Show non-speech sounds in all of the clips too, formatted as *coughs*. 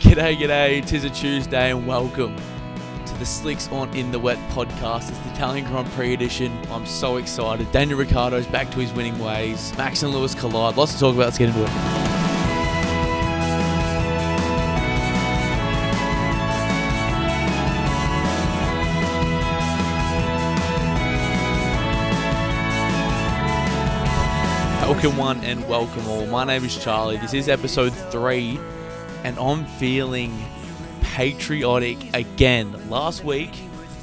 G'day, g'day, tis a Tuesday and welcome to the Slicks on in the Wet podcast. It's the Italian Grand Prix edition. I'm so excited. Daniel Ricciardo's back to his winning ways. Max and Lewis collide. Lots to talk about. Let's get into it. Welcome one and welcome all. My name is Charlie. This is episode three, and I'm feeling patriotic again. Last week,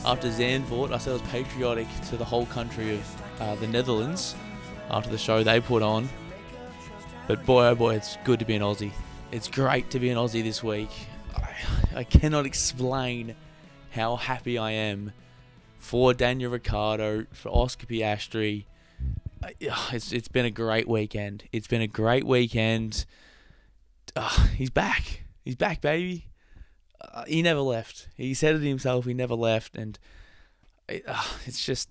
after Zandvoort, I said I was patriotic to the whole country of uh, the Netherlands after the show they put on. But boy, oh boy, it's good to be an Aussie. It's great to be an Aussie this week. I, I cannot explain how happy I am for Daniel Ricciardo, for Oscar Piastri. It's it's been a great weekend. It's been a great weekend. Uh, he's back. He's back, baby. Uh, he never left. He said it himself. He never left, and it, uh, it's just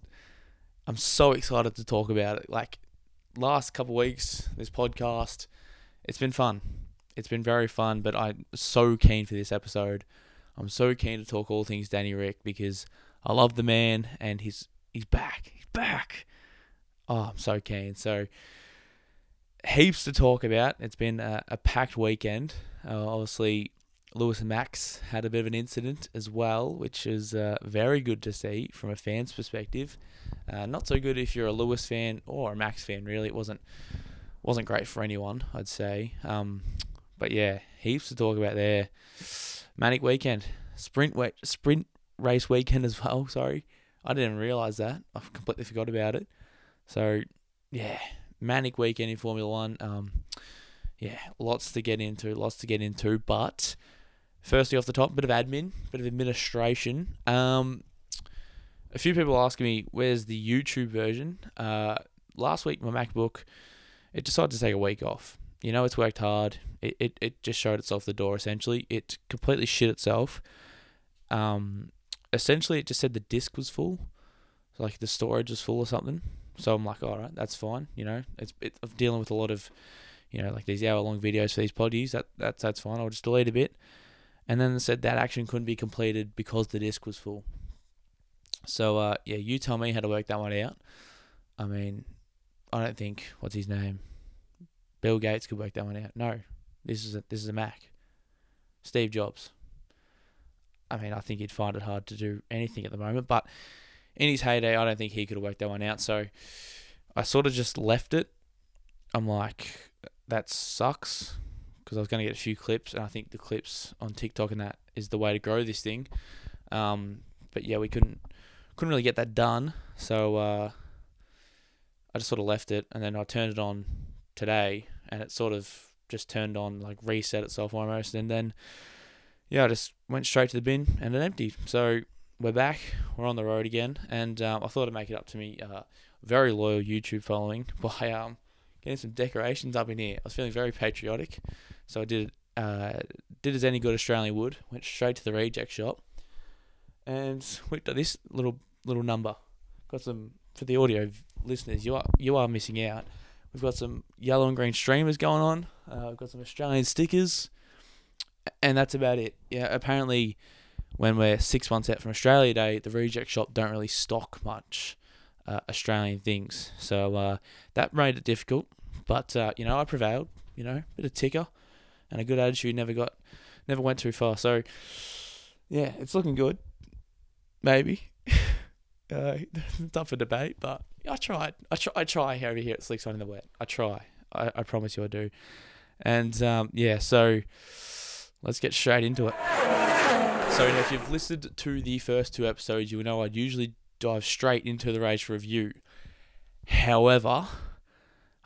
I'm so excited to talk about it. Like last couple weeks, this podcast, it's been fun. It's been very fun, but I'm so keen for this episode. I'm so keen to talk all things Danny Rick because I love the man, and he's he's back. He's back. Oh, I'm so keen. So, heaps to talk about. It's been a, a packed weekend. Uh, obviously, Lewis and Max had a bit of an incident as well, which is uh, very good to see from a fan's perspective. Uh, not so good if you're a Lewis fan or a Max fan. Really, it wasn't wasn't great for anyone. I'd say. Um, but yeah, heaps to talk about there. Manic weekend, sprint wa- sprint race weekend as well. *laughs* Sorry, I didn't realize that. I completely forgot about it. So yeah, manic weekend in Formula One. Um, yeah, lots to get into, lots to get into. But firstly, off the top, bit of admin, bit of administration. Um, a few people asking me where's the YouTube version. Uh, last week my MacBook, it decided to take a week off. You know, it's worked hard. It it, it just showed itself the door. Essentially, it completely shit itself. Um, essentially, it just said the disk was full, like the storage was full or something. So I'm like, all right, that's fine. You know, it's it, I'm dealing with a lot of, you know, like these hour long videos for these poddies. That that's that's fine. I'll just delete a bit. And then said that action couldn't be completed because the disk was full. So uh, yeah, you tell me how to work that one out. I mean, I don't think what's his name, Bill Gates could work that one out. No, this is a this is a Mac. Steve Jobs. I mean, I think he'd find it hard to do anything at the moment, but in his heyday, I don't think he could have worked that one out. So I sort of just left it. I'm like, that sucks because I was going to get a few clips, and I think the clips on TikTok and that is the way to grow this thing. Um, but yeah, we couldn't couldn't really get that done, so uh, I just sort of left it, and then I turned it on today, and it sort of just turned on, like reset itself almost, and then yeah, I just went straight to the bin and it emptied. So we're back. We're on the road again, and um, I thought I'd make it up to me. Uh, very loyal YouTube following *laughs* by um, getting some decorations up in here. I was feeling very patriotic, so I did uh, did as any good Australian would. Went straight to the reject shop, and whipped up this little little number. Got some for the audio listeners. You are you are missing out. We've got some yellow and green streamers going on. Uh, we've got some Australian stickers, and that's about it. Yeah, apparently when we're six months out from Australia Day, the reject shop don't really stock much uh, Australian things. So uh, that made it difficult. But uh, you know, I prevailed. You know, bit of ticker and a good attitude never got, never went too far. So yeah, it's looking good. Maybe. *laughs* uh, *laughs* it's up for debate, but I tried. I try. I try over here at Slicks on in the Wet. I try. I, I promise you, I do. And um, yeah, so let's get straight into it. So, if you've listened to the first two episodes, you know I'd usually dive straight into the race review. However,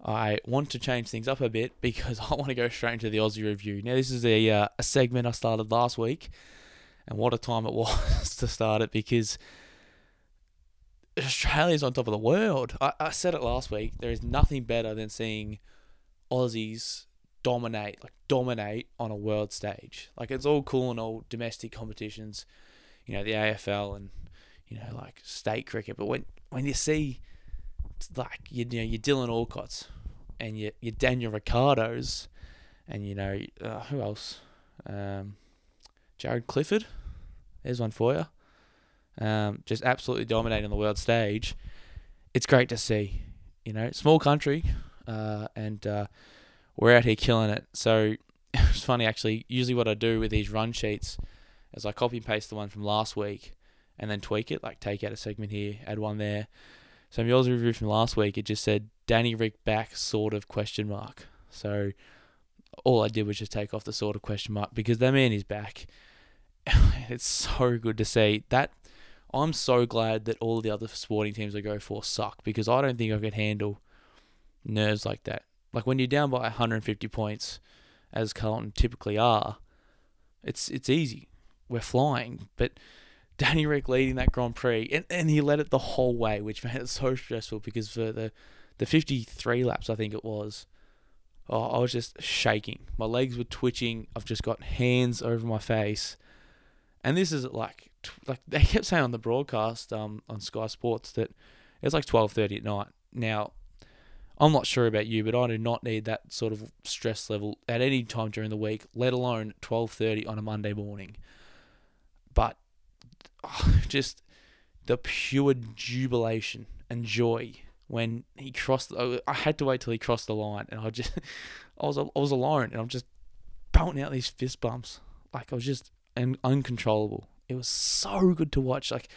I want to change things up a bit *laughs* because I want to go straight into the Aussie review. Now, this is a, uh, a segment I started last week, and what a time it *laughs* was to start it because Australia's on top of the world. I, I said it last week. There is nothing better than seeing Aussies dominate, like dominate on a world stage. Like it's all cool and all domestic competitions, you know, the AFL and you know like state cricket. But when when you see like you, you know your Dylan Alcotts and your your Daniel Ricciardos and you know uh, who else? Um, Jared Clifford. There's one for you. Um, just absolutely dominating the world stage. It's great to see. You know, small country, uh, and uh, we're out here killing it. So *laughs* it's funny actually. Usually, what I do with these run sheets is I copy and paste the one from last week, and then tweak it. Like take out a segment here, add one there. So Mule's review from last week, it just said Danny Rick back sort of question mark. So all I did was just take off the sort of question mark because that man is back. *laughs* it's so good to see that. I'm so glad that all the other sporting teams I go for suck because I don't think I could handle nerves like that. Like when you're down by 150 points, as Carlton typically are, it's it's easy. We're flying, but *laughs* Danny Rick leading that Grand Prix, and, and he led it the whole way, which made it so stressful because for the, the 53 laps, I think it was, oh, I was just shaking. My legs were twitching. I've just got hands over my face. And this is like, like they kept saying on the broadcast um, on Sky Sports that it's like 12.30 at night. Now, I'm not sure about you, but I do not need that sort of stress level at any time during the week, let alone 12.30 on a Monday morning. But oh, *laughs* just the pure jubilation and joy when he crossed. I had to wait till he crossed the line, and I just, *laughs* I was, I was alone, and I'm just belting out these fist bumps. Like I was just un- uncontrollable. It was so good to watch. Like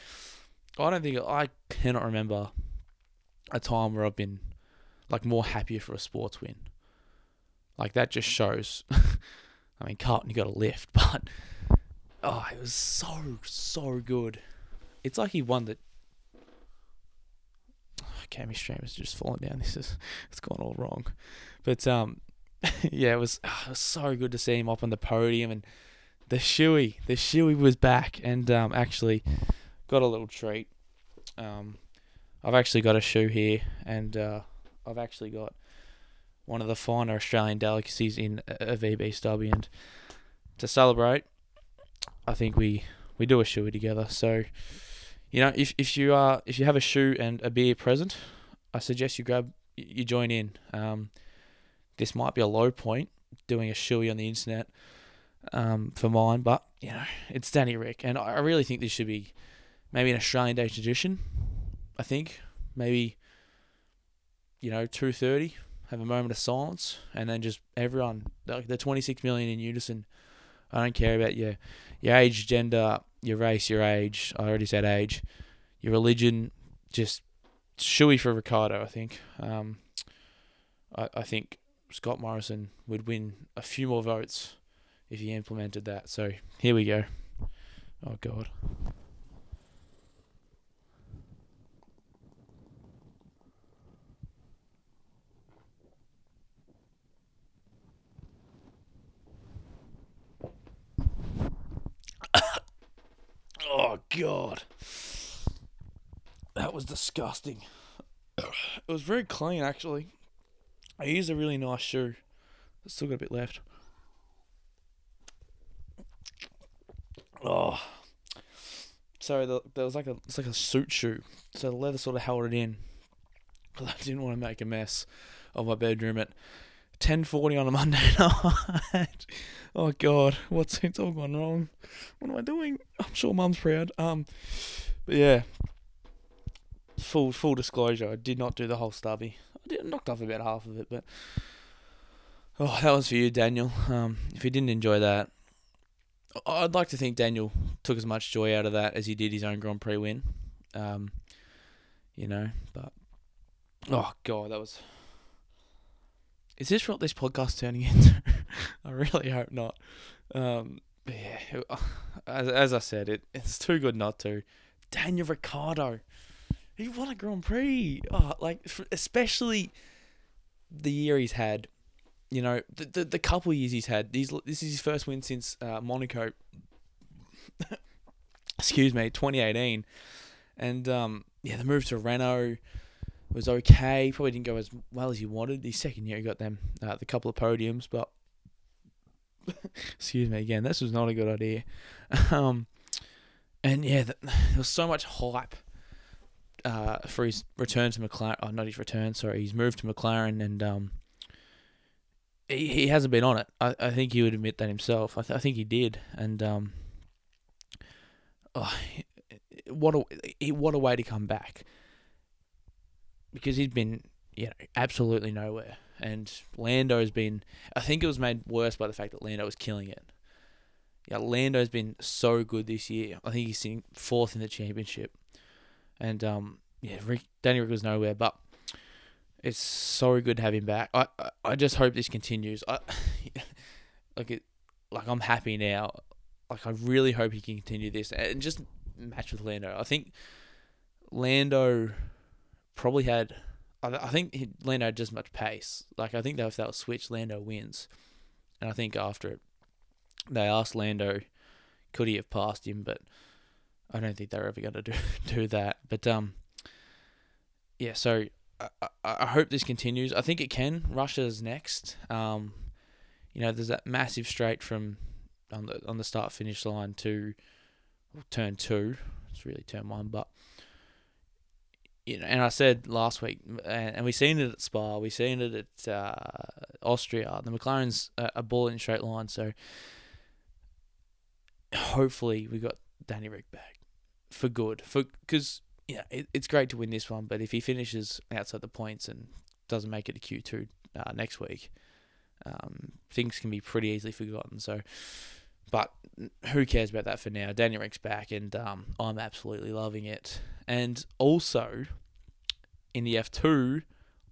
I don't think I cannot remember a time where I've been like more happier for a sports win. Like that just shows. *laughs* I mean, Carlton, you got a lift, *laughs* but Oh, it was so so good. It's like he won the. *sighs* Oh, Cammy stream is just falling down. *laughs* This is it's gone all wrong, but um, yeah, it was oh, it was so good to see him up on the podium and the shoey the shoey was back and um actually got a little treat. Um, I've actually got a shoe here and uh, I've actually got one of the finer Australian delicacies in a VB stubby and to celebrate I think we we do a shoe together. So, you know, if if you are if you have a shoe and a beer present, I suggest you grab you join in. Um, this might be a low point doing a shoey on the internet um, for mine, but you know it's Danny Rick, and I really think this should be maybe an Australian Day tradition. I think maybe you know two thirty, have a moment of silence, and then just everyone like the twenty six million in unison. I don't care about your your age, gender, your race, your age. I already said age. Your religion, just shooey for Ricciardo, I think. Um, I I think Scott Morrison would win a few more votes if he implemented that. So here we go. Oh God. Oh god. That was disgusting. It was very clean actually. I used a really nice shoe. I still got a bit left. Oh. So the, there was like a it's like a suit shoe. So the leather sort of held it in. *laughs* I didn't want to make a mess of my bedroom at ten forty on a Monday *laughs* night. oh God, what's it's all gone wrong? What am I doing? I'm sure Mum's proud. Um, but yeah, full full disclosure, I did not do the whole stubby. I did knocked off about half of it, but oh, that was for you, Daniel. Um, if you didn't enjoy that, I'd like to think Daniel took as much joy out of that as he did his own Grand Prix win. Um, you know, but oh God, that was is this what this podcast turning *laughs* into? I really hope not. Um, yeah, as, as I said, it it's too good not to. Daniel Ricciardo, he won a Grand Prix. Oh, like especially the year he's had. You know, the the, the couple years he's had. These this is his first win since uh, Monaco. *coughs* excuse me, 2018, and um, yeah, the move to Renault was okay. Probably didn't go as well as he wanted. His second year, he got them uh, the couple of podiums, but *laughs* excuse me again, this was not a good idea. *laughs* Um, and yeah, the, there was so much hype uh, for his return to McLaren. Oh, not his return. Sorry, he's moved to McLaren, and um, he, he hasn't been on it. I, I think he would admit that himself. I, th- I think he did, and um, oh, what a what a way to come back because he's been you know absolutely nowhere, and Lando's been. I think it was made worse by the fact that Lando was killing it. Yeah, Lando's been so good this year. I think he's sitting fourth in the championship, and um, yeah, Rick, Danny Rick was nowhere, but it's so good to have him back. I I, I just hope this continues. I *laughs* like it, like I'm happy now. Like I really hope he can continue this and just match with Lando. I think Lando probably had. I, think he, Lando had just much pace. Like I think that if that was switched, Lando wins. And I think after it, they asked Lando, could he have passed him? But I don't think they're ever going to do *laughs* do that. But um, yeah. So I, I, I hope this continues. I think it can. Russia's next. Um, you know, there's that massive straight from on the on the start finish line to turn two. It's really turn one, but you know, and I said last week, and, we seen it at Spa, we seen it at uh, Austria. The McLaren's a, ball in straight line, so hopefully we got Danny Rick back for good. For because yeah, it, it's great to win this one, but if he finishes outside the points and doesn't make it to Q two uh, next week, um, things can be pretty easily forgotten. So, but who cares about that for now? Daniel Rick's back, and um, I'm absolutely loving it. And also, in the F2,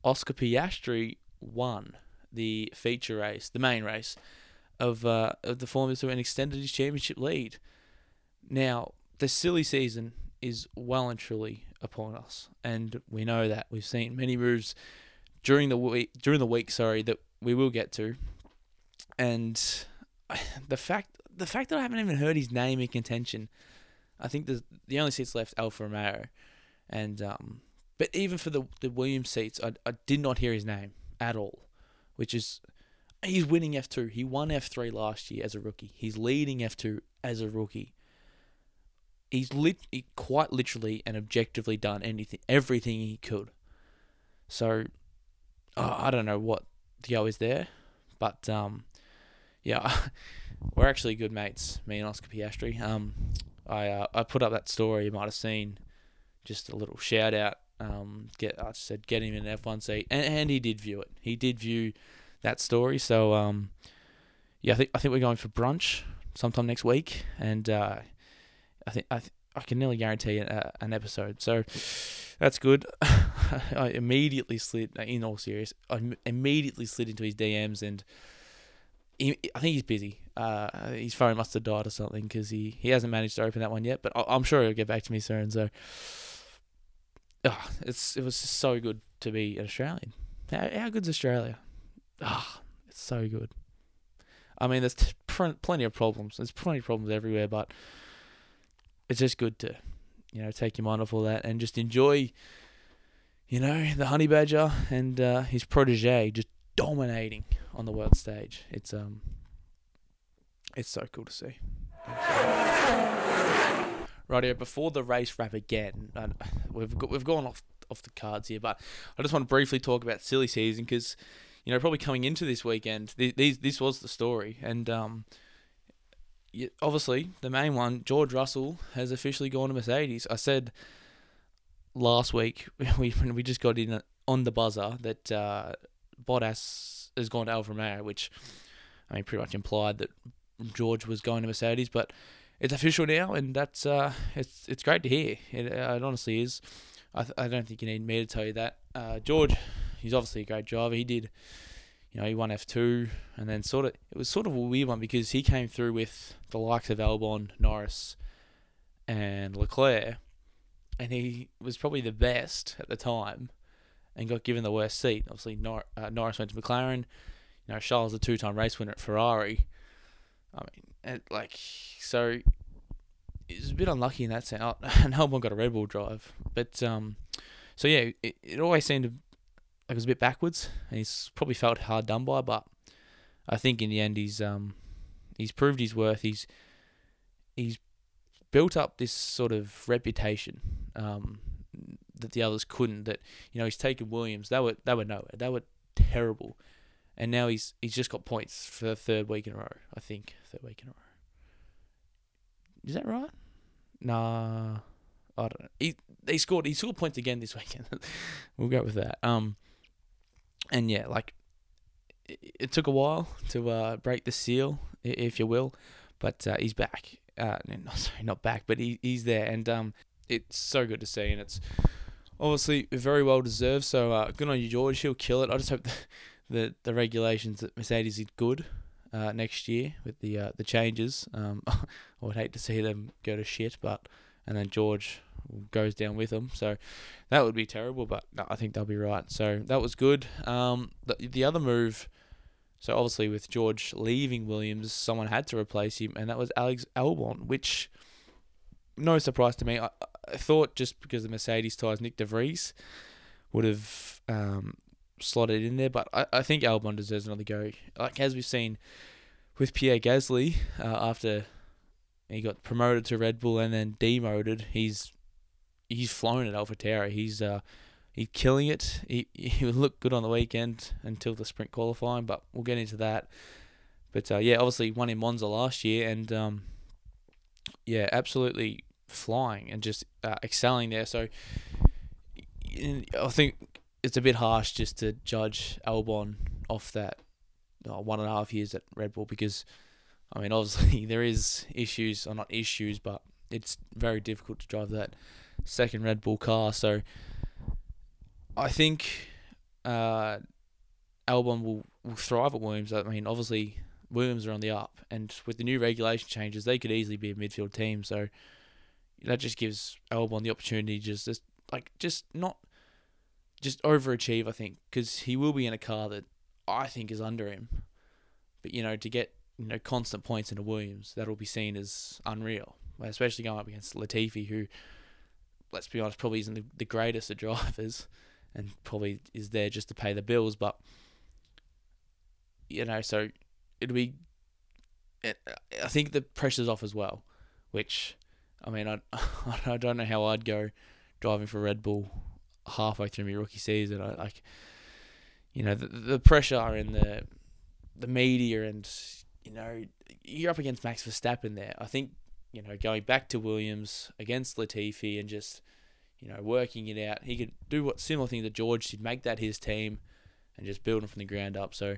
Oscar Piastri won the feature race, the main race of uh, of the Formula Two, and extended his championship lead. Now, the silly season is well and truly upon us, and we know that we've seen many moves during the week. During the week, sorry, that we will get to, and *sighs* the fact the fact that I haven't even heard his name in contention, I think the the only seats left Alfa Romeo, and um, but even for the the Williams seats, I I did not hear his name at all, which is he's winning F two. He won F three last year as a rookie. He's leading F two as a rookie. He's lit he quite literally and objectively done anything everything he could. So, oh, I don't know what the go is there, but um, yeah. *laughs* we're actually good mates, me and Oscar Piastri. Um, I uh, I put up that story you might have seen, just a little shout out. Um, get I said get him in an F one seat, and, and he did view it. He did view that story. So um, yeah, I think I think we're going for brunch sometime next week, and uh, I think I th- I can nearly guarantee an, uh, episode. So that's good. *laughs* I immediately slid in all serious. I immediately slid into his DMs and he, I think he's busy. Uh, his phone must have died or something because he, he hasn't managed to open that one yet. But I, am sure he'll get back to me soon. So, oh, it's it was so good to be an Australian. How how good's Australia? Ah, oh, it's so good. I mean, there's t- plenty of problems. There's plenty of problems everywhere, but it's just good to, you know, take your mind off all that and just enjoy, you know, the honey badger and uh, his protege just dominating on the world stage. It's um, it's so cool to see. Right here, before the race wrap again, we've got, we've gone off off the cards here, but I just want to briefly talk about silly season because you know probably coming into this weekend, these this was the story, and um, obviously the main one, George Russell has officially gone to Mercedes. I said last week *laughs* we we just got in on the buzzer that uh, Bottas has gone to Alfa Romeo, which I mean pretty much implied that George was going to Mercedes, but it's official now, and that's uh, it's it's great to hear. It, uh, it honestly is. I, th- I don't think you need me to tell you that. Uh, George, he's obviously a great driver. He did, you know, he won F two, and then sort of it was sort of a weird one because he came through with the likes of Albon, Norris, and Leclerc, and he was probably the best at the time and got given the worst seat. Obviously, Nor- uh, Norris went to McLaren. You know, Charles a two-time race winner at Ferrari. I mean, it, like so, he's a bit unlucky in that sense. *laughs* And Albon got a Red Bull drive, but um, so yeah, it, it always seemed like it was a bit backwards, and he's probably felt hard done by. But I think in the end, he's um, he's proved his worth. He's he's built up this sort of reputation. Um, that the others couldn't. That you know he's taken Williams. They were they were nowhere. They were terrible, and now he's he's just got points for the third week in a row. I think third week in a row. Is that right? Nah, I don't know. He he scored he scored points again this *laughs* weekend. we'll go with that. Um, and yeah, like it, it took a while to uh, break the seal, if you will, but uh, he's back. Uh, no, *laughs* sorry, not back, but he he's there, and um, it's so good to see, and it's obviously very well deserved. So uh, good on you, George. He'll kill it. I just hope the the, the regulations that Mercedes is good uh, next year with the uh, the changes. Um, *laughs* I would hate to see them go to shit, but and then George goes down with them. So that would be terrible, but no, I think they'll be right. So that was good. Um, the the other move. So obviously with George leaving Williams, someone had to replace him, and that was Alex Albon, which no surprise to me. I, I thought just because the Mercedes tyres, Nick de Vries would have um, slotted in there, but I, I think Albon deserves another go. Like as we've seen with Pierre Gasly, uh, after he got promoted to Red Bull and then demoted, he's he's flown at AlphaTauri. He's uh, he's killing it. He he *laughs* looked good on the weekend until the sprint qualifying, but we'll get into that. But uh, yeah, obviously won in Monza last year, and um, yeah, absolutely flying and just uh, excelling there. So I think it's a bit harsh just to judge Albon off that uh, one and a half years at Red Bull because, I mean, *laughs* obviously there is issues, or not issues, but it's very difficult to drive that second Red Bull car. So I think uh, Albon will, will thrive at Williams. I mean, obviously Williams are on the up, and with the new regulation changes, they could easily be a midfield team. So that just gives Albon the opportunity just, just like just not just overachieve, I think, because he will be in a car that I think is under him. But you know, to get you know constant points into Williams, that'll be seen as unreal, especially going up against Latifi, who, let's be honest, probably isn't the, the greatest of drivers, and probably is there just to pay the bills. But you know, so it'll be. It, I think the pressure's off as well, which, I mean, I *laughs* I don't know how I'd go driving for Red Bull halfway through my rookie season. I like, you know, the, the pressure and the the media and you know you're up against Max Verstappen there. I think you know going back to Williams against Latifi and just you know working it out. He could do what similar thing that George did, make that his team, and just build him from the ground up. So.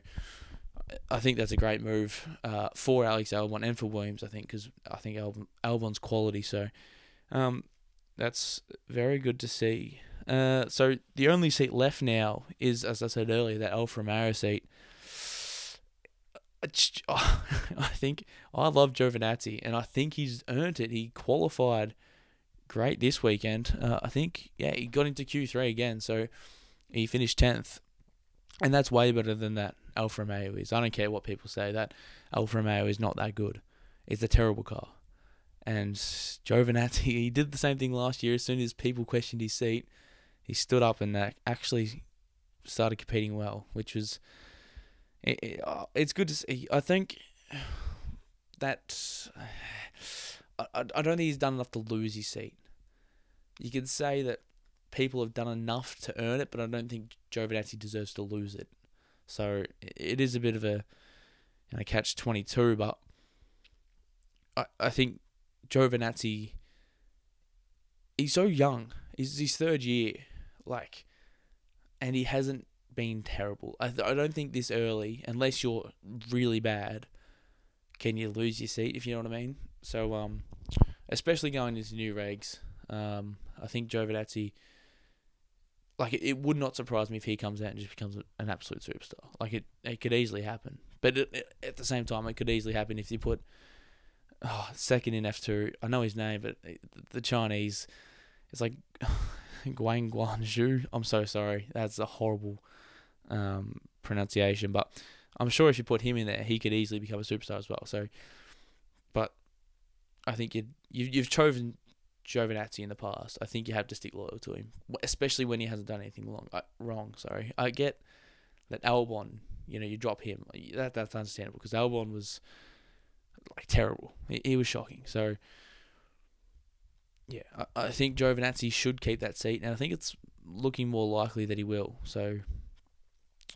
I think that's a great move uh, for Alex Albon and for Williams. I think because I think Albon, Albon's quality. So um, that's very good to see. Uh, so the only seat left now is, as I said earlier, that Alfa Romeo seat. *laughs* I think I love Giovinazzi, and I think he's earned it. He qualified great this weekend. Uh, I think, yeah, he got into Q3 again, so he finished tenth, and that's way better than that Alfa Romeo is. I don't care what people say. That Alfa Romeo is not that good. It's a terrible car. And Giovinazzi, *laughs* he did the same thing last year. As soon as people questioned his seat, he stood up and actually started competing well, which was it, it, uh, it's good to see. I think that I, I don't think he's done enough to lose his seat. You could say that people have done enough to earn it, but I don't think Giovinazzi deserves to lose it. So it is a bit of a you know, catch twenty two, but I I think Giovinazzi he's so young. He's his third year like, and he hasn't been terrible. I, th- I don't think this early, unless you're really bad, can you lose your seat, if you know what I mean? So, um, especially going into new regs, um, I think Giovinazzi, like, it, it would not surprise me if he comes out and just becomes an absolute superstar. Like, it, it could easily happen. But it, it, at the same time, it could easily happen if you put oh, second in F2. I know his name, but the Chinese, it's like Guang Guanzhou. I'm so sorry. That's a horrible um, pronunciation, but I'm sure if you put him in there, he could easily become a superstar as well. So, but I think you you've, you've chosen Giovinazzi in the past. I think you have to stick loyal to him, especially when he hasn't done anything long, uh, wrong. Sorry, I get that Albon. You know, you drop him. That that's understandable because Albon was like terrible. He, he was shocking. So yeah, I, I think Giovinazzi should keep that seat, and I think it's looking more likely that he will. So,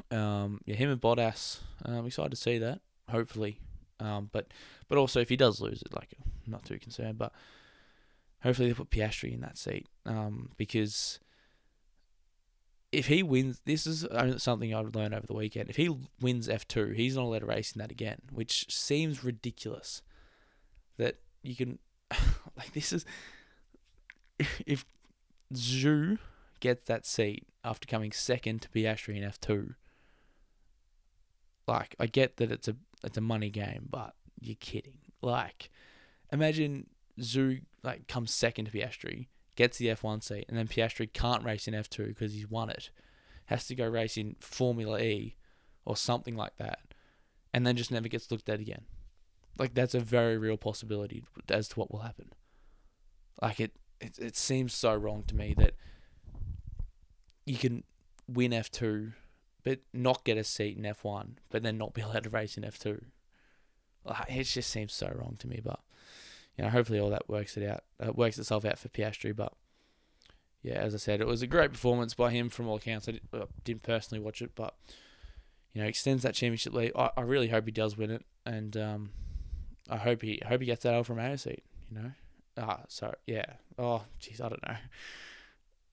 Um, yeah, him and Bottas. I'm excited to see that. Hopefully, um, but but also if he does lose it, like I'm not too concerned. But hopefully they put Piastri in that seat um, because if he wins, this is something I've learned over the weekend. If he wins F2, he's not allowed to race in that again, which seems ridiculous. That you can, *laughs* like, this is. If Zhou gets that seat after coming second to Piastri in F2, like, I get that it's a it's a money game, but you're kidding. Like, imagine Zhou like comes second to Piastri, gets the F1 seat, and then Piastri can't race in F2 because he's won it. Has to go race in Formula E or something like that, and then just never gets looked at again. Like that's a very real possibility as to what will happen. Like it, it, it seems so wrong to me that you can win F2, but not get a seat in F1, but then not be allowed to race in F2. Like, it just seems so wrong to me, but you know, hopefully all that works it out, uh, works itself out for Piastri. But yeah, as I said, it was a great performance by him from all accounts. I, did, didn't personally watch it, but you know, extends that championship lead. I, I really hope he does win it, and um, I hope he hope he gets that Alfa Romeo seat. You know, ah, so yeah. Oh, jeez, I don't know.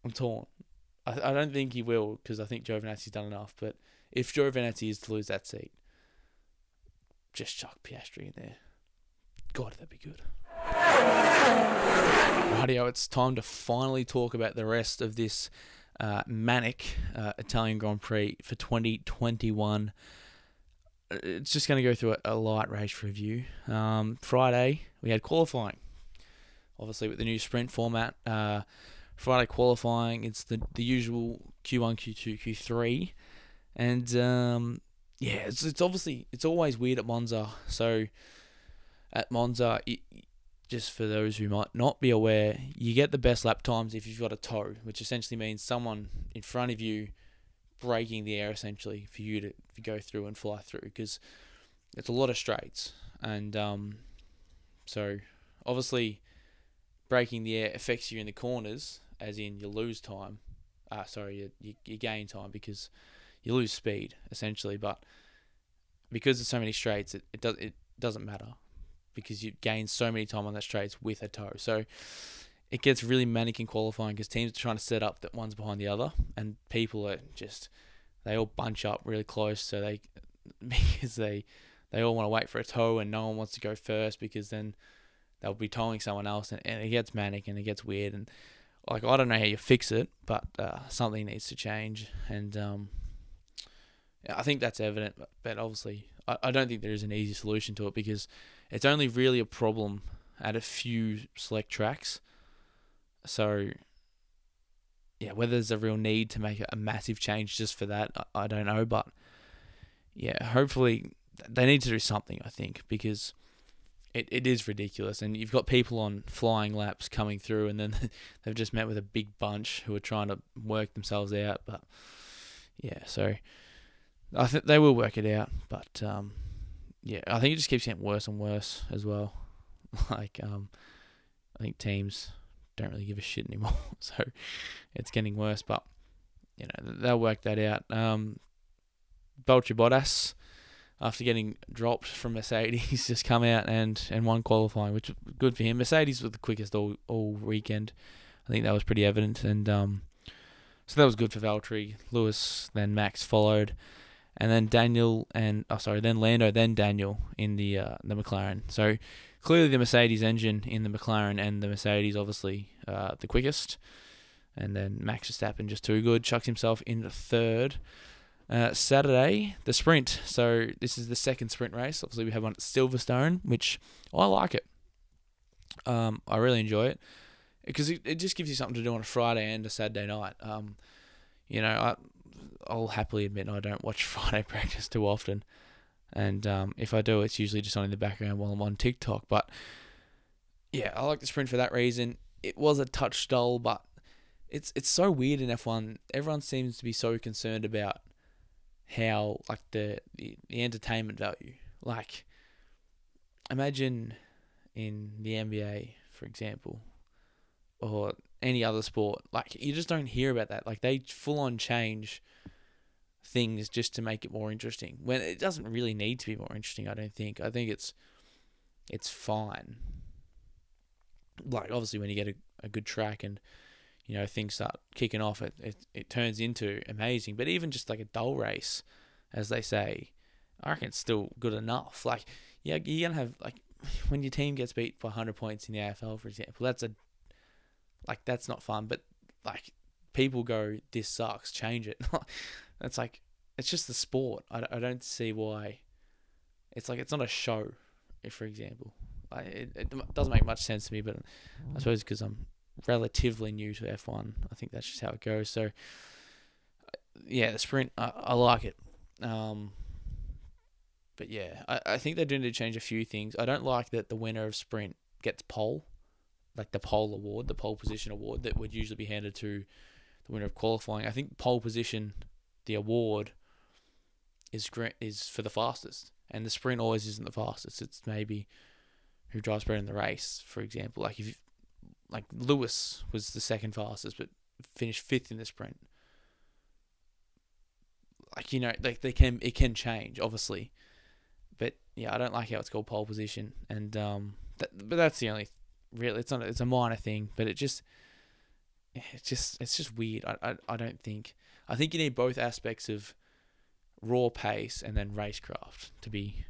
I'm torn. I I don't think he will because I think Giovinazzi's done enough. But if Giovanazzi is to lose that seat, just chuck Piastri in there. God, that'd be good. Radio, it's time to finally talk about the rest of this uh, manic uh, Italian Grand Prix for 2021. It's just going to go through a, a, light race review. Um, Friday, we had qualifying. Obviously, with the new sprint format, uh, Friday qualifying, it's the, the usual Q1, Q2, Q3. And um, yeah, it's, it's obviously, it's always weird at Monza. So at Monza, it, just for those who might not be aware, you get the best lap times if you've got a tow, which essentially means someone in front of you breaking the air essentially for you to, to go through and fly through because it's a lot of straights. And um, so obviously braking the air affects you in the corners, as in you lose time. Uh, sorry, you, you, you gain time because you lose speed essentially. But because there's so many straights, it, it does it doesn't matter because you gain so many time on that straights with a toe. So it gets really manic in qualifying because teams are trying to set up that one's behind the other, and people are just they all bunch up really close, so they *laughs* because they they all want to wait for a toe, and no one wants to go first because then they'll be towing someone else, and, and it gets manic and it gets weird, and like I don't know how you fix it, but uh, something needs to change, and um, I think that's evident, but, but obviously I, I don't think there is an easy solution to it because it's only really a problem at a few select tracks. So, yeah, whether there's a real need to make a massive change just for that, I, I don't know. But yeah, hopefully they need to do something, I think, because it, it is ridiculous. And you've got people on flying laps coming through, and then *laughs* they've just met with a big bunch who are trying to work themselves out. But yeah, so I think they will work it out. But um, yeah, I think it just keeps getting worse and worse as well. *laughs* like, um, I think teams don't really give a shit anymore, *laughs* so it's getting worse. But you know they'll work that out. Um, Valtteri Bottas, after getting dropped from Mercedes, *laughs* just come out and and won qualifying, which was good for him. Mercedes was the quickest all all weekend. I think that was pretty evident, and um, so that was good for Valtteri. Lewis, then Max followed and then Daniel and oh sorry, then Lando, then Daniel in the uh, the McLaren. So clearly the Mercedes engine in the McLaren and the Mercedes obviously uh, the quickest, and then Max Verstappen just too good, chucks himself in third. Uh, Saturday, the sprint. So this is the second sprint race. Obviously, we have one at Silverstone, which I like it. Um, I really enjoy it because it, it just gives you something to do on a Friday and a Saturday night. Um, you know, I, I'll happily admit I don't watch *laughs* Friday practice too often, and um, if I do, it's usually just on in the background while I'm on TikTok. But yeah, I like the sprint for that reason. It was a touch dull, but it's it's so weird in F1. Everyone seems to be so concerned about how like the the, the entertainment value. Like, imagine in the NBA, for example, or any other sport, like you just don't hear about that. Like they full on change things just to make it more interesting. When it doesn't really need to be more interesting, I don't think. I think it's it's fine. Like obviously when you get a, a good track and you know things start kicking off, it, it it turns into amazing. But even just like a dull race, as they say, I reckon it's still good enough. Like yeah, you're gonna have like *sighs* when your team gets beat by 100 points in the AFL, for example, that's a like that's not fun. But like people go, this sucks, change it. *laughs* it's like it's just the sport. I, I don't see why. It's like it's not a show, if for example. Like it, it doesn't make much sense to me, but I suppose because I'm relatively new to F1, I think that's just how it goes. So yeah, the sprint, I, I like it. Um, but yeah, I, I think they do need to change a few things. I don't like that the winner of sprint gets pole, like the pole award, the pole position award that would usually be handed to the winner of qualifying. I think pole position, the award, is is for the fastest, and the sprint always isn't the fastest. It's maybe who drives better in the race, for example. Like if, like Lewis was the second fastest, but finished fifth in the sprint. Like you know, like they can it can change, obviously, but yeah, I don't like how it's called pole position, and um, that, but that's the only really. It's not. It's a minor thing, but it just, it's just, it's just weird. I, I, I don't think. I think you need both aspects of raw pace and then racecraft to be,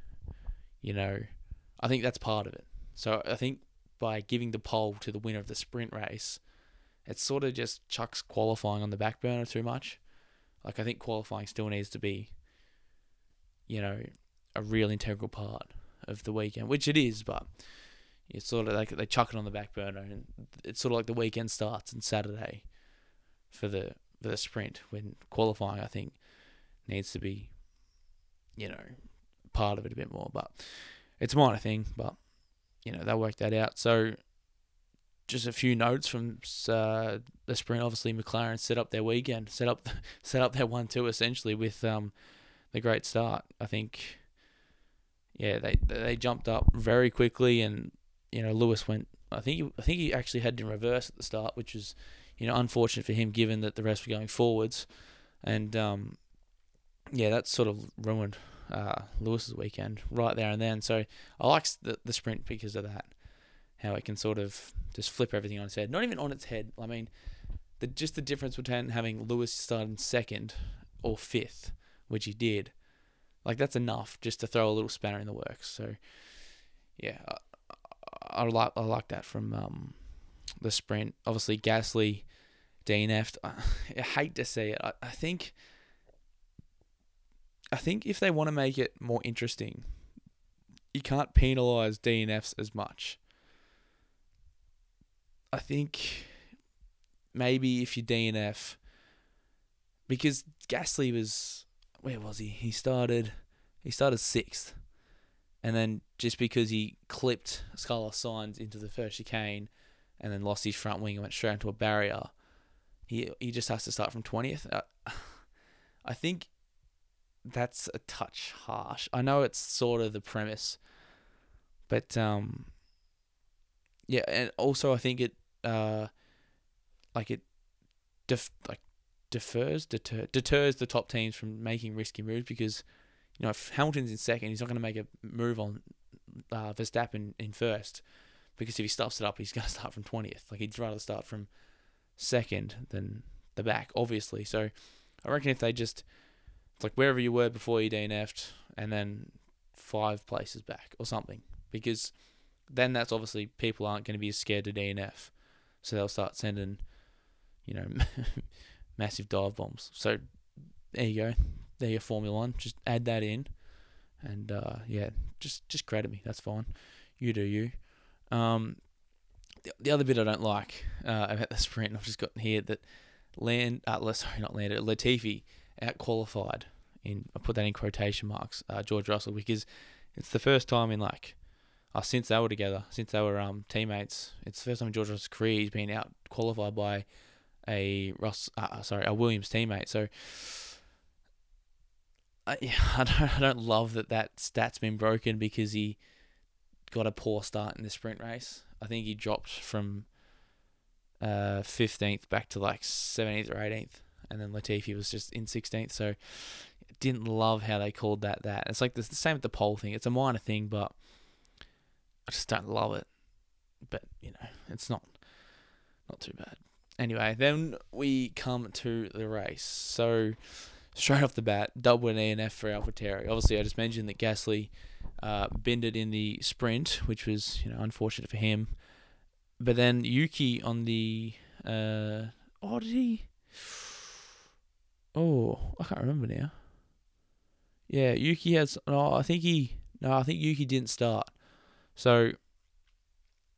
you know, I think that's part of it. So I think by giving the pole to the winner of the sprint race, it sort of just chucks qualifying on the back burner too much. Like I think qualifying still needs to be, you know, a real integral part of the weekend, which it is, but it's sort of like they chuck it on the back burner, and it's sort of like the weekend starts on Saturday for the for the sprint when qualifying. I think needs to be, you know, part of it a bit more. But it's a minor thing, but you know they'll work that out. So just a few notes from uh, the sprint. Obviously, McLaren set up their weekend, set up *laughs* set up their one two essentially with um, the great start. I think yeah, they they jumped up very quickly, and you know Lewis went. I think he, I think he actually had in reverse at the start, which was you know unfortunate for him given that the rest were going forwards, and um, yeah, that sort of ruined uh, Lewis's weekend right there and then. So I like the the sprint because of that, how it can sort of just flip everything on its head. Not even on its head. I mean, the just the difference between having Lewis start in second or fifth, which he did, like that's enough just to throw a little spanner in the works. So yeah, I, I like I like that from um, the sprint. Obviously, Gasly DNF'd. I, *laughs* I hate to see it. I, I think I think if they want to make it more interesting, you can't penalise DNFs as much. I think maybe if you DNF, because Gasly was where was he? He started he started sixth, and then just because he clipped Carlos Sainz into the first chicane, and then lost his front wing and went straight into a barrier, he he just has to start from twentieth. I, *sighs* I think that's a touch harsh. I know it's sort of the premise, but um, yeah, and also I think it uh, like it, def- like defers deter, deters the top teams from making risky moves because you know if Hamilton's in second, he's not going to make a move on uh, Verstappen in first because if he stuffs it up, he's *laughs* going to start from twentieth. Like he'd rather start from second than the back, obviously. So I reckon if they just it's like wherever you were before you DNF'd and then five places back or something because then that's obviously people aren't going to be as scared to DNF, so they'll start sending, you know, *laughs* massive dive bombs. So there you go. There your Formula One. Just add that in, and uh, yeah, just just credit me. That's fine. You do you. Um, the, the other bit I don't like uh, about the *laughs* sprint, I've just got here that land. Uh, sorry, not Land, Latifi out qualified. In I put that in quotation marks. Uh, George Russell because it's the first time in like. Uh, since they were together, since they were um, teammates, it's the first time in George Russell's career he's been out qualified by a Ross, uh, uh, sorry, a Williams teammate. So I, *laughs* I don't, I don't love that that stat's been broken because he got a poor start in the sprint race. I think he dropped from uh, 15th back to like 17th or 18th. And then Latifi was just in 16th. So didn't love how they called that that. It's like the, same with the pole thing. It's a minor thing, but I just don't love it. But you know, it's not not too bad. Anyway, then we come to the race. So straight off the bat, double an ENF for AlphaTauri. Obviously, I just mentioned that Gasly uh, bended in the sprint, which was you know unfortunate for him. But then Yuki on the uh, oh did he? Oh, I can't remember now. Yeah, Yuki has. No, I think he. No, I think Yuki didn't start. So.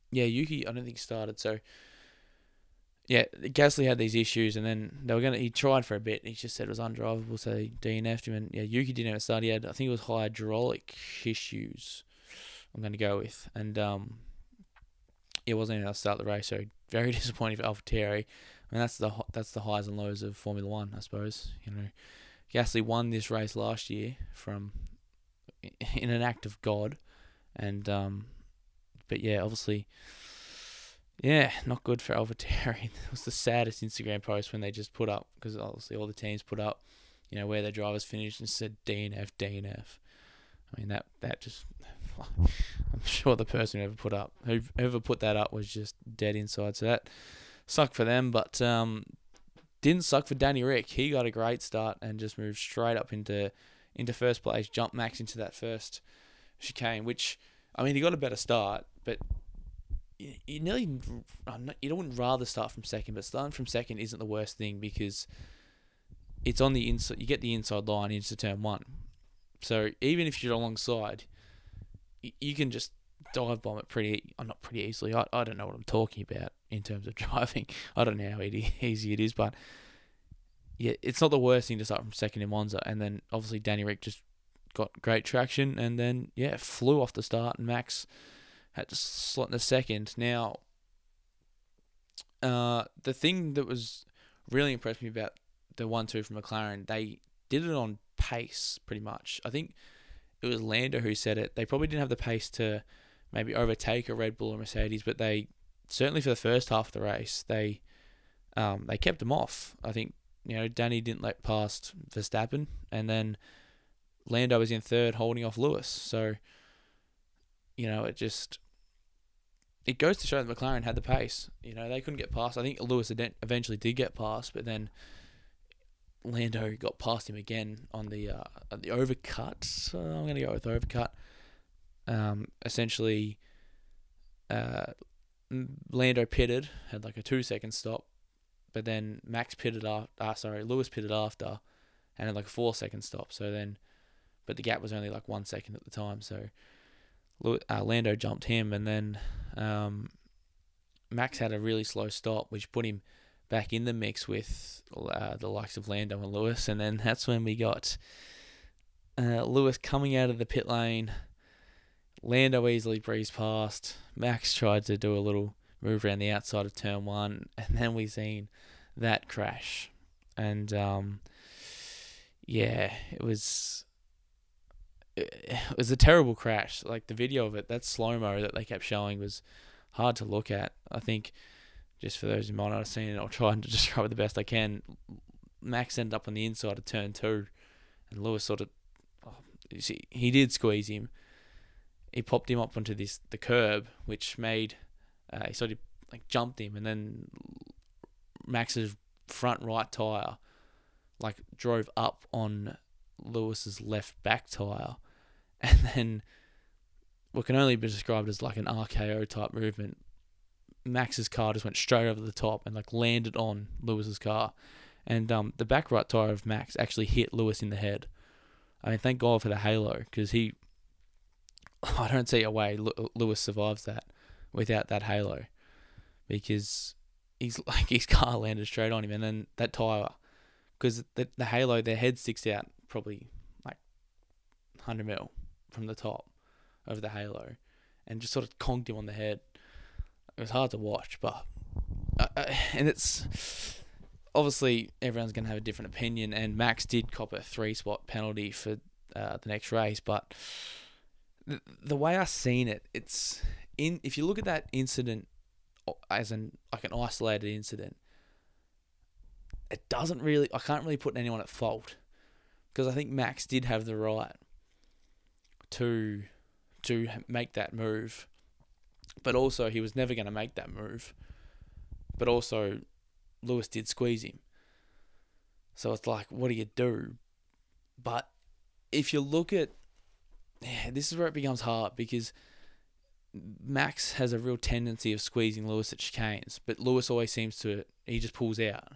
Yeah, Yuki. I don't think he started. So. Yeah, Gasly had these issues, and then they were gonna. He tried for a bit. He just said it was undrivable, so DNF'd him. And yeah, Yuki didn't have start. He had, I think it was hydraulic issues. I'm gonna go with, and um, it wasn't even able to start the race. So very *laughs* disappointing for AlphaTauri. I mean, that's the that's the highs and lows of Formula One, I suppose. You know, Gasly won this race last year from in an act of God, and um, but yeah, obviously, yeah, not good for AlphaTauri. *laughs* It was the saddest Instagram post when they just put up because obviously all the teams put up, you know, where their drivers finished and said DNF, DNF. I mean that that just *laughs* I'm sure the person who ever put up whoever put that up was just dead inside. So that sucked for them, but um, didn't suck for Danny Rick. He got a great start and just moved straight up into into first place, jumped Max into that first chicane, which I mean he got a better start, but you, you nearly you wouldn't rather start from second, but starting from second isn't the worst thing because it's on the inside. You get the inside line into turn one, so even if you're alongside, you, you can just dive bomb it pretty, uh, not pretty easily. I, I don't know what I'm talking about in terms of *laughs* driving. I don't know how easy it is, but yeah, it's not the worst thing to start from second in Monza. And then obviously Danny Rick just got great traction, and then yeah, flew off the start, and Max had to slot in the second. Now, uh, the thing that was really impressed me about the one two from McLaren, they did it on pace pretty much. I think it was Lando who said it. They probably didn't have the pace to maybe overtake a Red Bull or Mercedes, but they certainly for the first half of the race they um, they kept them off. I think you know Danny didn't let past Verstappen, and then Lando was in third, holding off Lewis. So you know it just it goes to show that McLaren had the pace. You know they couldn't get past. I think Lewis eventually did get past, but then Lando got past him again on the uh, the overcut. So I'm gonna go with overcut um, essentially, uh, Lando pitted, had like a two second stop, but then Max pitted after, uh, sorry, Lewis pitted after, and had like a four second stop. So then, but the gap was only like one second at the time. So uh, Lando jumped him, and then um, Max had a really slow stop, which put him back in the mix with uh, the likes of Lando and Lewis. And then that's when we got uh, Lewis coming out of the pit lane Lando easily breezed past. Max tried to do a little move around the outside of turn one, and then we seen that crash. And um, yeah, it was it was a terrible crash. Like the video of it, that slow mo that they kept showing was hard to look at. I think just for those who might not have seen it, I'll try and *laughs* describe it the best I can. Max ended up on the inside of turn two, and Lewis sort of, oh, see, he did squeeze him, he popped him up onto this the curb, which made uh, he sort of like jumped him, and then Max's front right tire like drove up on Lewis's left back tire, *laughs* and then what can only be described as like an RKO type movement. Max's car just went straight over the top and like landed on Lewis's car, and um, the back right tire of Max actually hit Lewis in the head. I mean, thank God for the halo because he *laughs* I don't see a way Lewis survives that without that halo, because he's *laughs* like his car landed straight on him, and then that tire, because the the halo, their head sticks out probably like hundred mil from the top of the halo, and just sort of conked him on the head. It was hard to watch, but uh, uh, and it's obviously everyone's gonna have a different opinion, and Max did cop a three spot penalty for uh, the next race, but the, way I seen it, it's in. If you look at that incident as an like an isolated incident, it doesn't really. I can't really put anyone at fault because I think Max did have the right to to make that move, but also he was never going to make that move. But also, Lewis did squeeze him. So it's like, what do you do? But if you look at, this is where it becomes hard because Max has a real tendency of squeezing Lewis at chicanes, but Lewis always seems to he just pulls out.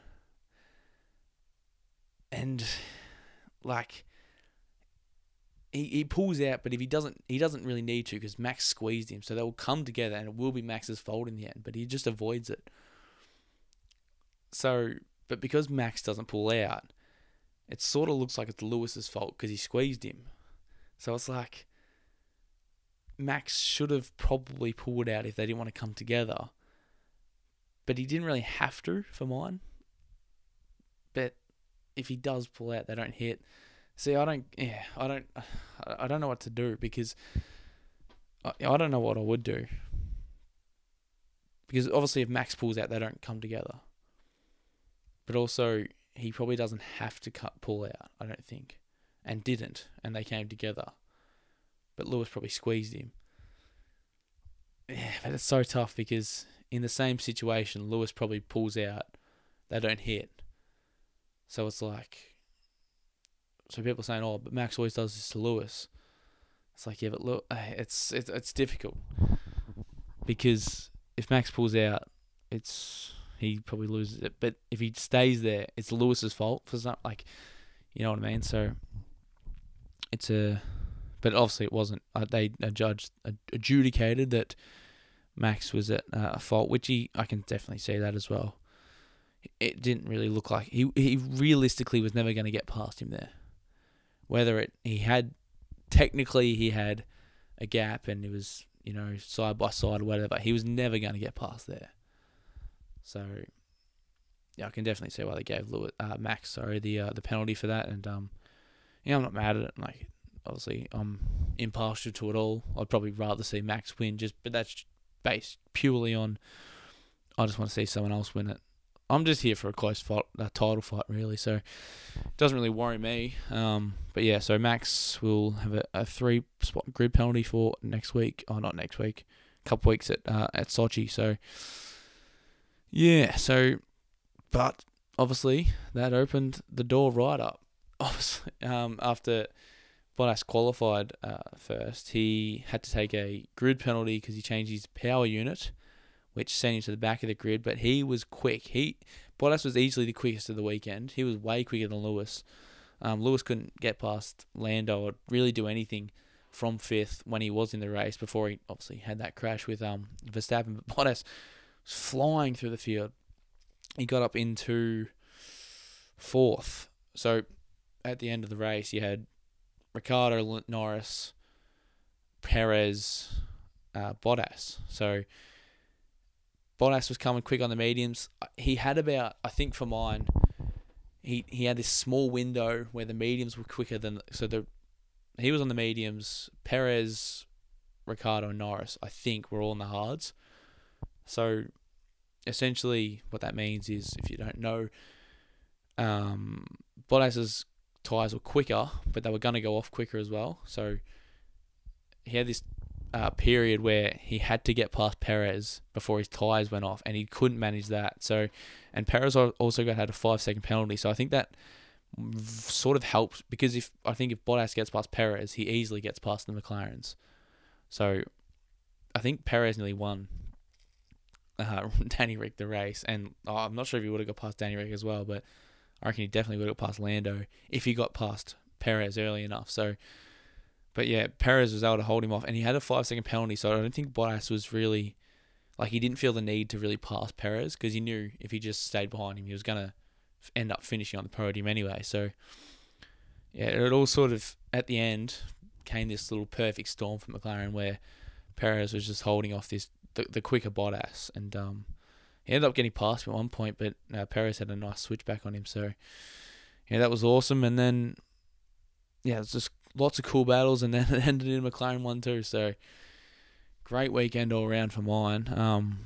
And like he, he pulls out, but if he doesn't, he doesn't really need to because Max squeezed him. So they will come together, and it will be Max's fault in the end. But he just avoids it. So, but because Max doesn't pull out, it sort of looks like it's Lewis's fault because he squeezed him. So it's like Max should have probably pulled out if they didn't want to come together. But he didn't really have to for mine. But if he does pull out, they don't hit. See, I don't. Yeah, I don't. *sighs* I don't know what to do because I, I don't know what I would do. Because obviously, if Max pulls out, they don't come together. But also, he probably doesn't have to cut pull out. I don't think, and didn't, and they came together. But Lewis probably squeezed him. Yeah, but it's so tough because in the same situation, Lewis probably pulls out. They don't hit. So it's like so people are saying, "Oh, but Max always does this to Lewis." It's like, yeah, but look, eh, it's it's it's difficult because if Max pulls out, it's he probably loses it. But if he stays there, it's Lewis's fault for something like, you know what I mean. So it's a, but obviously it wasn't. Uh, they a judge adjudicated that Max was at uh, fault, which he I can definitely see that as well. It didn't really look like he he realistically was never going to get past him there whether it he had technically he had a gap and it was you know side by side or whatever, he was never going to get past there. So yeah, I can definitely see why they gave Lewis, uh, Max sorry the uh, the penalty for that, and um, yeah, I'm not mad at it. Like obviously, I'm impartial to it all. I'd probably rather see Max win, just but that's based purely on. I just want to see someone else win it. I'm just here for a close fight, a title fight, really. So it doesn't really worry me. Um, but yeah, so Max will have a, a three spot grid penalty for next week. Oh, not next week. A couple weeks at uh, at Sochi. So yeah, so but obviously that opened the door right up. Obviously, *laughs* um, after Bottas qualified uh, first, he had to take a grid penalty because he changed his power unit which sent him to the back of the grid. But he was quick. He Bottas was easily the quickest of the weekend. He was way quicker than Lewis. Um, Lewis couldn't get past Lando or really do anything from fifth when he was in the race before he obviously had that crash with um Verstappen. But Bottas was flying through the field. He got up into fourth. So at the end of the race, you had Ricciardo, Norris, Perez, uh, Bottas. So Bottas was coming quick on the mediums. He had about, I think for mine, he he had this small window where the mediums were quicker than so the he was on the mediums. Perez, Ricciardo, and Norris, I think, were all in the hards. So essentially, what that means is, if you don't know, um, Bottas's tires were quicker, but they were going to go off quicker as well. So he had this uh, period where he had to get past Perez before his tires went off, and he couldn't manage that. So, and Perez also got had a five second penalty. So I think that sort of helps because if I think if Bottas gets past Perez, he easily gets past the McLarens. So I think Perez nearly won uh, *laughs* Danny Rick the race, and oh, I'm not sure if he would have got past Danny Rick as well, but I reckon he definitely would have got past Lando if he got past Perez early enough. So but yeah, Perez was able to hold him off, and he had a five second penalty. So I don't think Bottas was really like he didn't feel the need to really pass Perez because he knew if he just stayed behind him, he was gonna end up finishing on the podium anyway. So yeah, it all sort of at the end came this little perfect storm for McLaren where Perez was just holding off this the, the quicker Bottas, and um, he ended up getting past him at one point, but uh, Perez had a nice switchback on him. So yeah, that was awesome. And then yeah, it's just lots of cool battles, and then *laughs* it ended in McLaren one too. So great weekend all around for mine. Um,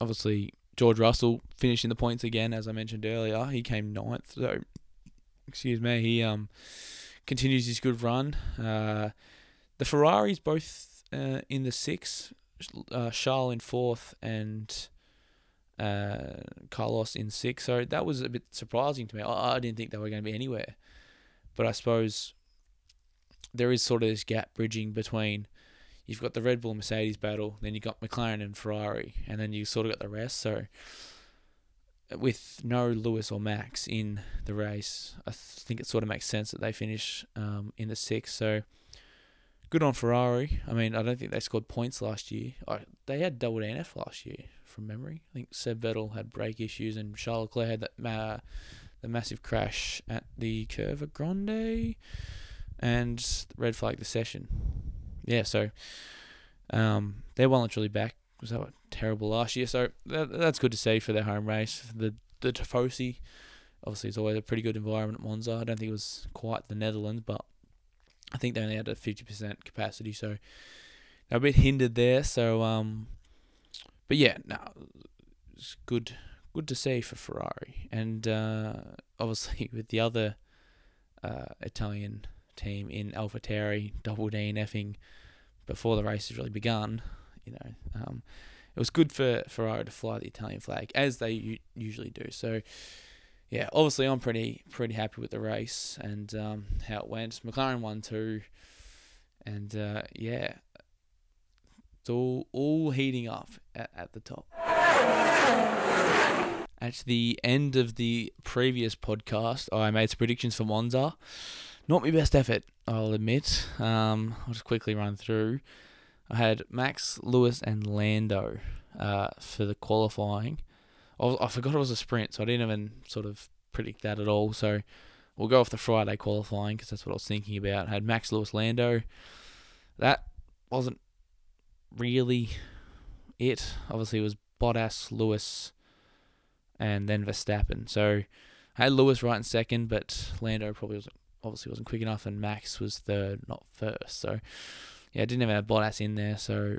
obviously George Russell finishing the points again, as I mentioned earlier. He came ninth, so excuse me. He um continues his good run. Uh, the Ferraris both uh, in the six, uh, Charles in fourth, and uh, Carlos in six. So that was a bit surprising to me. I, I didn't think they were going to be anywhere, but I suppose there is sort of this gap bridging between you've got the Red Bull Mercedes battle, then you got McLaren and Ferrari, and then you sort of got the rest. So with no Lewis or Max in the race, I think it sort of makes sense that they finish um, in the six. So good on Ferrari. I mean, I don't think they scored points last year. I, they had double DNF last year from memory. I think Seb Vettel had brake issues and Charles Leclerc had that the massive crash at the Curva Grande and red flag the session. Yeah, so um, they're well and truly back. Was that terrible last year? So that, that's good to see for their home race. The the Tifosi, obviously, it's always a pretty good environment at Monza. I don't think it was quite the Netherlands, but I think they only had a fifty percent capacity, so they're a bit hindered there. So, um, but yeah, no, it's good, good to see for Ferrari, and uh, obviously *laughs* with the other uh, Italian team in AlphaTauri double DNFing before the race has really begun. You know, um, it was good for Ferrari to fly the Italian flag as they u- usually do. So, yeah, obviously I'm pretty pretty happy with the race and um, how it went. McLaren won too, and uh, yeah, it's all all heating up at, at the top. At the end of the previous podcast, I made some predictions for Monza. Not my best effort, I'll admit. Um, I'll just quickly run through. I had Max, Lewis, and Lando uh, for the qualifying. I, forgot it was a sprint, so I didn't even sort of predict that at all. So we'll go off the Friday qualifying because that's what I was thinking about. I had Max, Lewis, Lando. That wasn't really it. Obviously, it was Bottas, Lewis, and then Verstappen. So I had Lewis right in second, but Lando probably was obviously wasn't quick enough, and Max was third, not first. So yeah, I didn't even have Bottas in there. So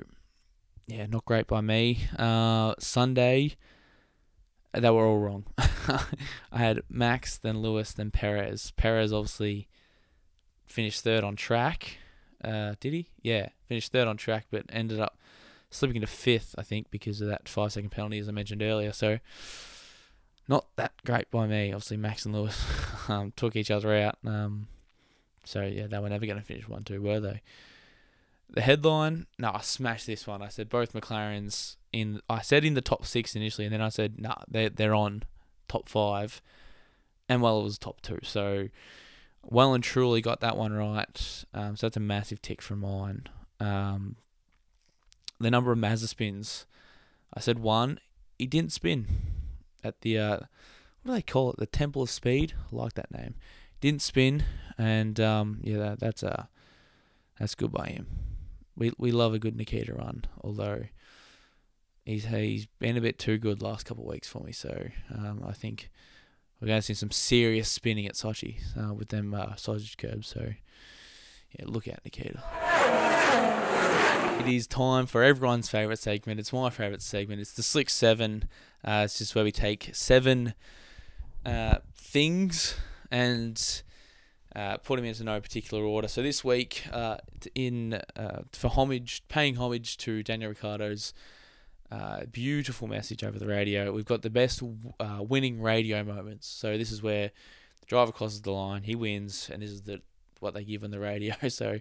yeah, not great by me. Uh, Sunday, they were all wrong. *laughs* I had Max, then Lewis, then Perez. Perez obviously finished third on track. Uh, did he? Yeah, finished third on track, but ended up slipping into fifth, I think, because of that five second penalty, as I mentioned earlier. So not that great by me. Obviously, Max and Lewis *laughs* um, took each other out. Um, so yeah, they were never going to finish one two, were they? The headline, no, I smashed this one. I said both McLarens in. I said in the top six initially, and then I said nah, they they're on top five, and well, it was top two. So well and truly got that one right. Um, so that's a massive tick from mine. Um, the number of Mazepin spins, I said one. He didn't spin at the uh, what do they call it? The Temple of Speed. I like that name. Didn't spin, and um, yeah, that, that's uh, that's good by him. We we love a good Nikita run, although he's he's been a bit too good last couple of weeks for me. So um, I think we're going to see some serious spinning at Sochi uh, with them uh, sausage curbs. So yeah, look out, Nikita. It is time for everyone's favourite segment. It's my favourite segment. It's the Slick Seven. Uh, it's just where we take seven uh, things and uh, put them into no particular order. So this week, uh, in uh, for homage, paying homage to Daniel Ricciardo's uh, beautiful message over the radio, we've got the best winning radio moments. So this is where the driver crosses the line, he wins, and this is the what they give on the radio. *laughs* So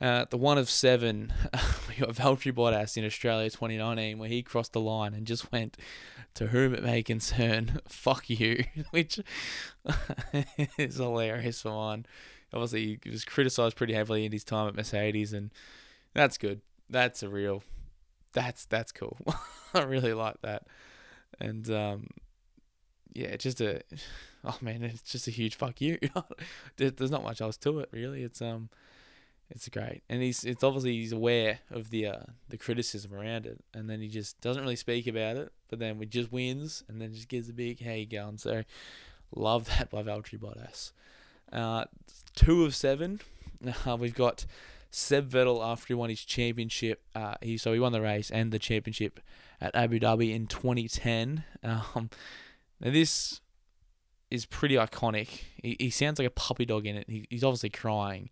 uh, the one of seven, *laughs* we got Valtteri Bottas in Australia 2019, where he crossed the line and just went, "To whom it may concern, *laughs* fuck you," which is hilarious for one. Obviously, he was criticised pretty heavily in his time at Mercedes, and that's good. That's a real, that's that's cool. *laughs* I really like that, and um, yeah, just a, *sighs* oh man, it's just a huge fuck you. *laughs* There's not much else to it really. It's um it's great, and he's it's obviously he's aware of the uh, the criticism around it, and then he just doesn't really speak about it. But then we just wins, and then just gives a big "How you going?" So love *laughs* that by Valtteri Bottas. Uh, two of seven. Uh, we've got Seb Vettel after he won his championship. Uh, he so he won the race and the championship at Abu Dhabi in 2010. *laughs* Um, now this is pretty iconic. He, he sounds like a puppy dog in it. He, he's obviously crying.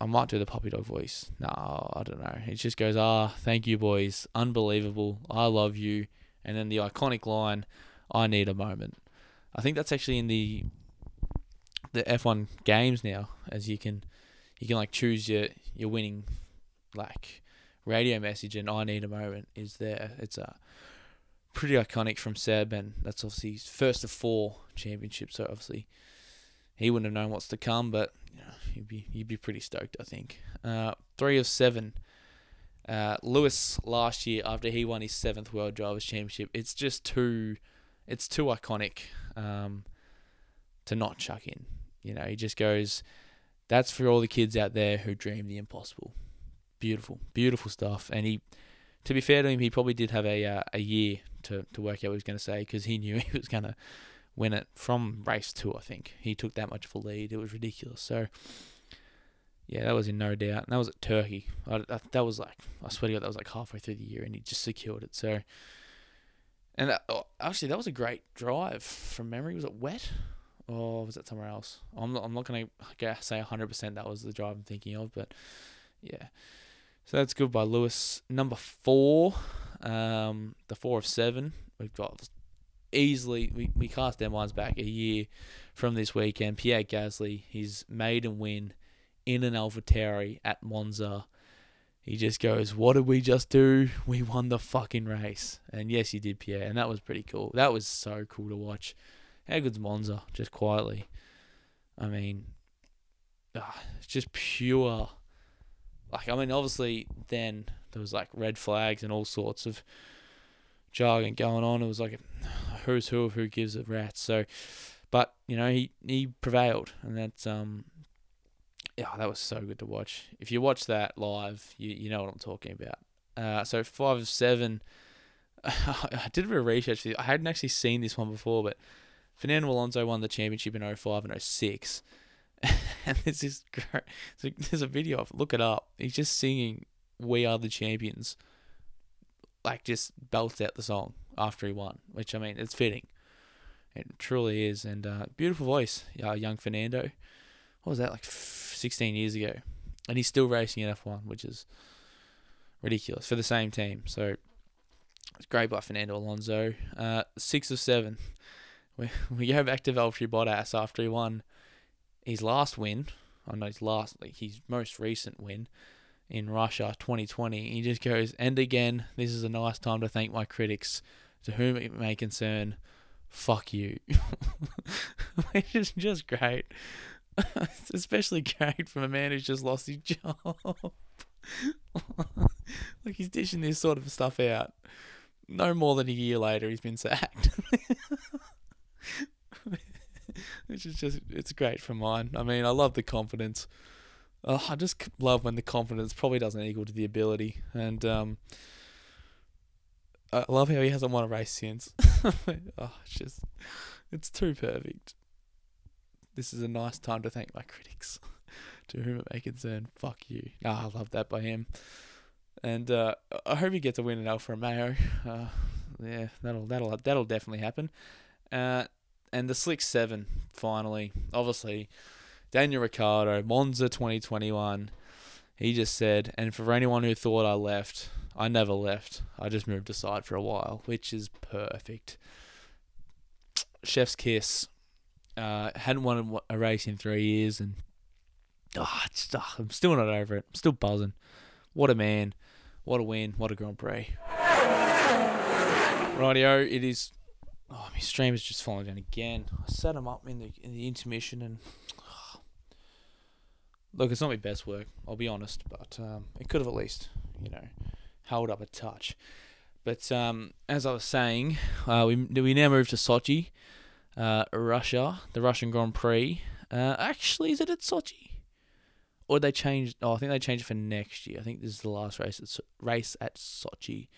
I might do the puppy dog voice. No, I don't know. It just goes, ah, thank you, boys. Unbelievable. I love you. And then the iconic line, I need a moment. I think that's actually in the the F1 games now, as you can you can like choose your your winning like radio message, and I need a moment is there. It's a pretty iconic from Seb, and that's obviously his first of four championships. So obviously he wouldn't have known what's to come, but you know, you'd be you'd be pretty stoked, I think. Uh, three of seven. Uh, Lewis last year after he won his seventh World Drivers' Championship, it's just too, it's too iconic um, to not chuck in. You know, he just goes, "That's for all the kids out there who dream the impossible." Beautiful, beautiful stuff. And he, to be fair to him, he probably did have a uh, a year to to work out what he was going to say because he *laughs* knew he was going to win it from race two. I think he took that much of a lead. It was ridiculous. So yeah, that was in no doubt. And that was at Turkey. I, I, that was like I swear to God, that was like halfway through the year, and he just secured it. So. And that, oh, actually, that was a great drive from memory. Was it wet? Or was it somewhere else? I'm not, I'm not going to say 100% that was the drive I'm thinking of, but yeah. So that's good by Lewis. Number four, um, the four of seven. We've got easily, we, we cast our minds back a year from this weekend. Pierre Gasly, his maiden win in an AlphaTauri at Monza. He just goes, What did we just do? We won the fucking race. And yes, he did, Pierre. And that was pretty cool. That was so cool to watch. How good's Monza? Just quietly. I mean, uh, it's just pure. Like, I mean, obviously, then there was like red flags and all sorts of jargon going on. It was like a who's who of who gives a rat. So, but you know, he he prevailed, and that's um, yeah, that was so good to watch. If you watch that live, you you know what I'm talking about. Uh, so five of seven. *laughs* I did a bit of research. I hadn't actually seen this one before, but Fernando Alonso won the championship in 05 and 06. *laughs* and this great, there's a video of look it up. He's just singing "We Are the Champions," like just belts out the song after he won, which I mean it's fitting. It truly is, and uh, beautiful voice, uh, young Fernando. What was that like, 16 years ago, and he's still racing in F1, which is ridiculous for the same team. So it's great by Fernando Alonso. Uh, six of seven *laughs* we, go back to Valtteri Bottas after he won his last win. Oh, I know his last, like his most recent win in Russia 2020. He just goes, and again, this is a nice time to thank my critics, to whom it may concern. Fuck you. *laughs* Which is just great. *laughs* it's especially great from a man who's just lost his job. like he's dishing this sort of stuff out. No more than a year later, he's been sacked. *laughs* which is just it's great for mine. I mean, I love the confidence. Oh, I just love when the confidence probably doesn't equal to the ability, and um, I love how he hasn't won a race since. *laughs* oh, it's just it's too perfect. This is a nice time to thank my critics, *laughs* to whom it may concern. Fuck you. Ah, I love that by him, and uh, I hope he gets a win in Alfa Romeo. Uh, yeah, that'll that'll that'll definitely happen. Uh, and the Slick 7, finally. Obviously, Daniel Ricciardo, Monza 2021. He just said, and for anyone who thought I left, I never left. I just moved aside for a while, which is perfect. Chef's kiss. Uh, hadn't won a race in three years, and oh, oh, I'm still not over it. I'm still buzzing. What a man. What a win. What a Grand Prix. Rightio, it is Oh, my stream is just falling down again. I set them up in the in the intermission, and *sighs* look, it's not my best work. I'll be honest, but um, it could have at least, you know, held up a touch. But um, as I was saying, uh, we we now move to Sochi, uh, Russia, the Russian Grand Prix. Uh, actually, is it at Sochi? Or they changed? Oh, I think they changed it for next year. I think this is the last race at race at Sochi,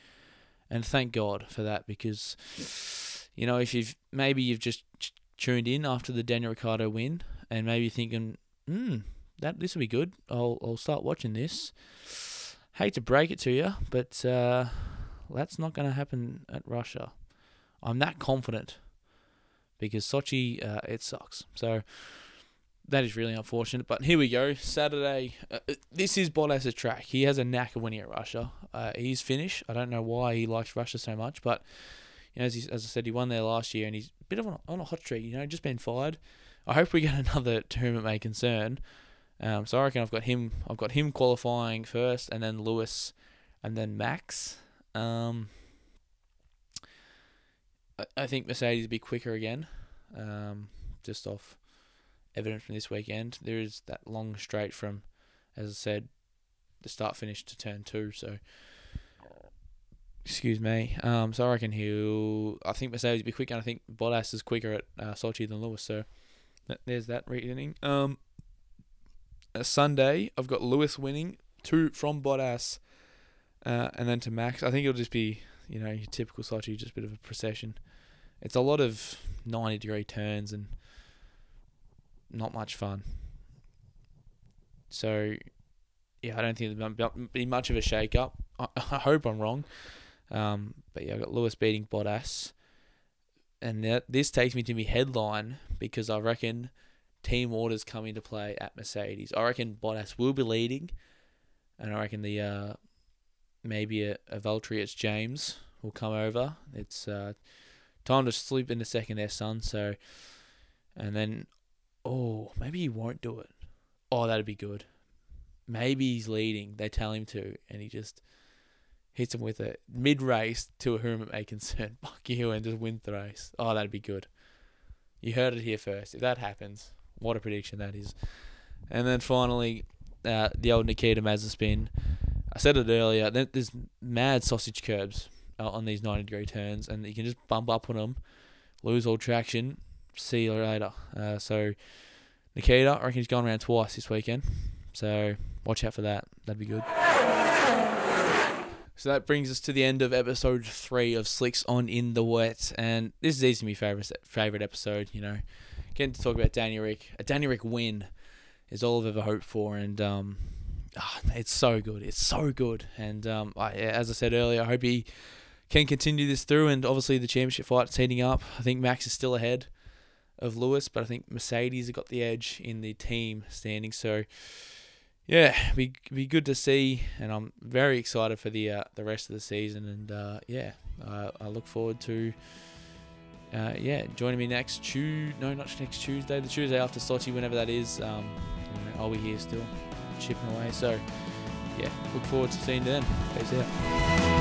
and thank God for that because you know, if you've maybe you've just tuned in after the Daniel Ricciardo win, and maybe thinking, hmm, that this will be good. I'll I'll start watching this. Hate to break it to you, but uh, that's not going to happen at Russia. I'm that confident because Sochi uh, it sucks. So that is really unfortunate. But here we go. Saturday. Uh, uh this is Bottas's track. He has a knack of winning at Russia. Uh, he's Finnish. I don't know why he likes Russia so much, but you know, as, he, as I said, he won there last year, and he's a bit of on, on a hot streak. You know, just been fired. I hope we get *laughs* another tournament may concern. Um, so I reckon I've got him. I've got him qualifying first, and then Lewis, and then Max. Um, I, I think Mercedes will be quicker again, um, just off evidence from this weekend. There is that long straight from, as I said, the start finish to turn two. So, excuse me. Um, so I reckon he'll. I think Mercedes will be quicker, and I think Bottas is quicker at uh, Sochi than Lewis. So, there's that reasoning. Um, Sunday, I've got Lewis winning two from Bottas, uh, and then to Max. I think it'll just be you know your typical Sochi, just a bit of a procession. It's a lot of ninety degree turns and not much fun. So, yeah, I don't think there'll be much of a shake up. I, *laughs* I hope I'm wrong. Um, but yeah, I got Lewis beating Bottas. And that, this takes me to my headline because I reckon team orders come into play at Mercedes. I reckon Bottas will be leading, and I reckon the uh, maybe a, a Valtteri James will come over. It's uh, time to sleep in the second there, son. So, and then oh, maybe he won't do it. Oh, that'd be good. Maybe he's leading. They tell him to, and he just hits him with a mid race to whom it may concern. Fuck you, and just wins the race. Oh, that'd be good. You heard it here first. If that happens, what a prediction that is. And then finally, uh, the old Nikita Mazepin. I said it earlier. There's mad sausage curbs uh, on these 90 degree turns, and you can just bump up on them, lose all traction. See you later. Uh, so Nikita, I reckon he's gone around twice this weekend. So watch out for that. That'd be good. So that brings us to the end of episode three of Slicks on in the Wet, and this is easily my favorite favorite episode. You know, getting to talk about Danny Ric. A Danny Ric win is all I've ever hoped for, and um, oh, it's so good. It's so good, and um, I, as I said earlier, I hope he can continue this through. And obviously, the championship fight's heating up. I think Max is still ahead of Lewis, but I think Mercedes have got the edge in the team standing. So, yeah, be be good to see, and I'm very excited for the uh, the rest of the season. And uh, yeah, uh, I look forward to uh, yeah, joining me next Tuesday. No, not next Tuesday. The Tuesday after Sochi, whenever that is. Um, you know, I'll be here still, chipping away. So, yeah, look forward to seeing you then. Peace out.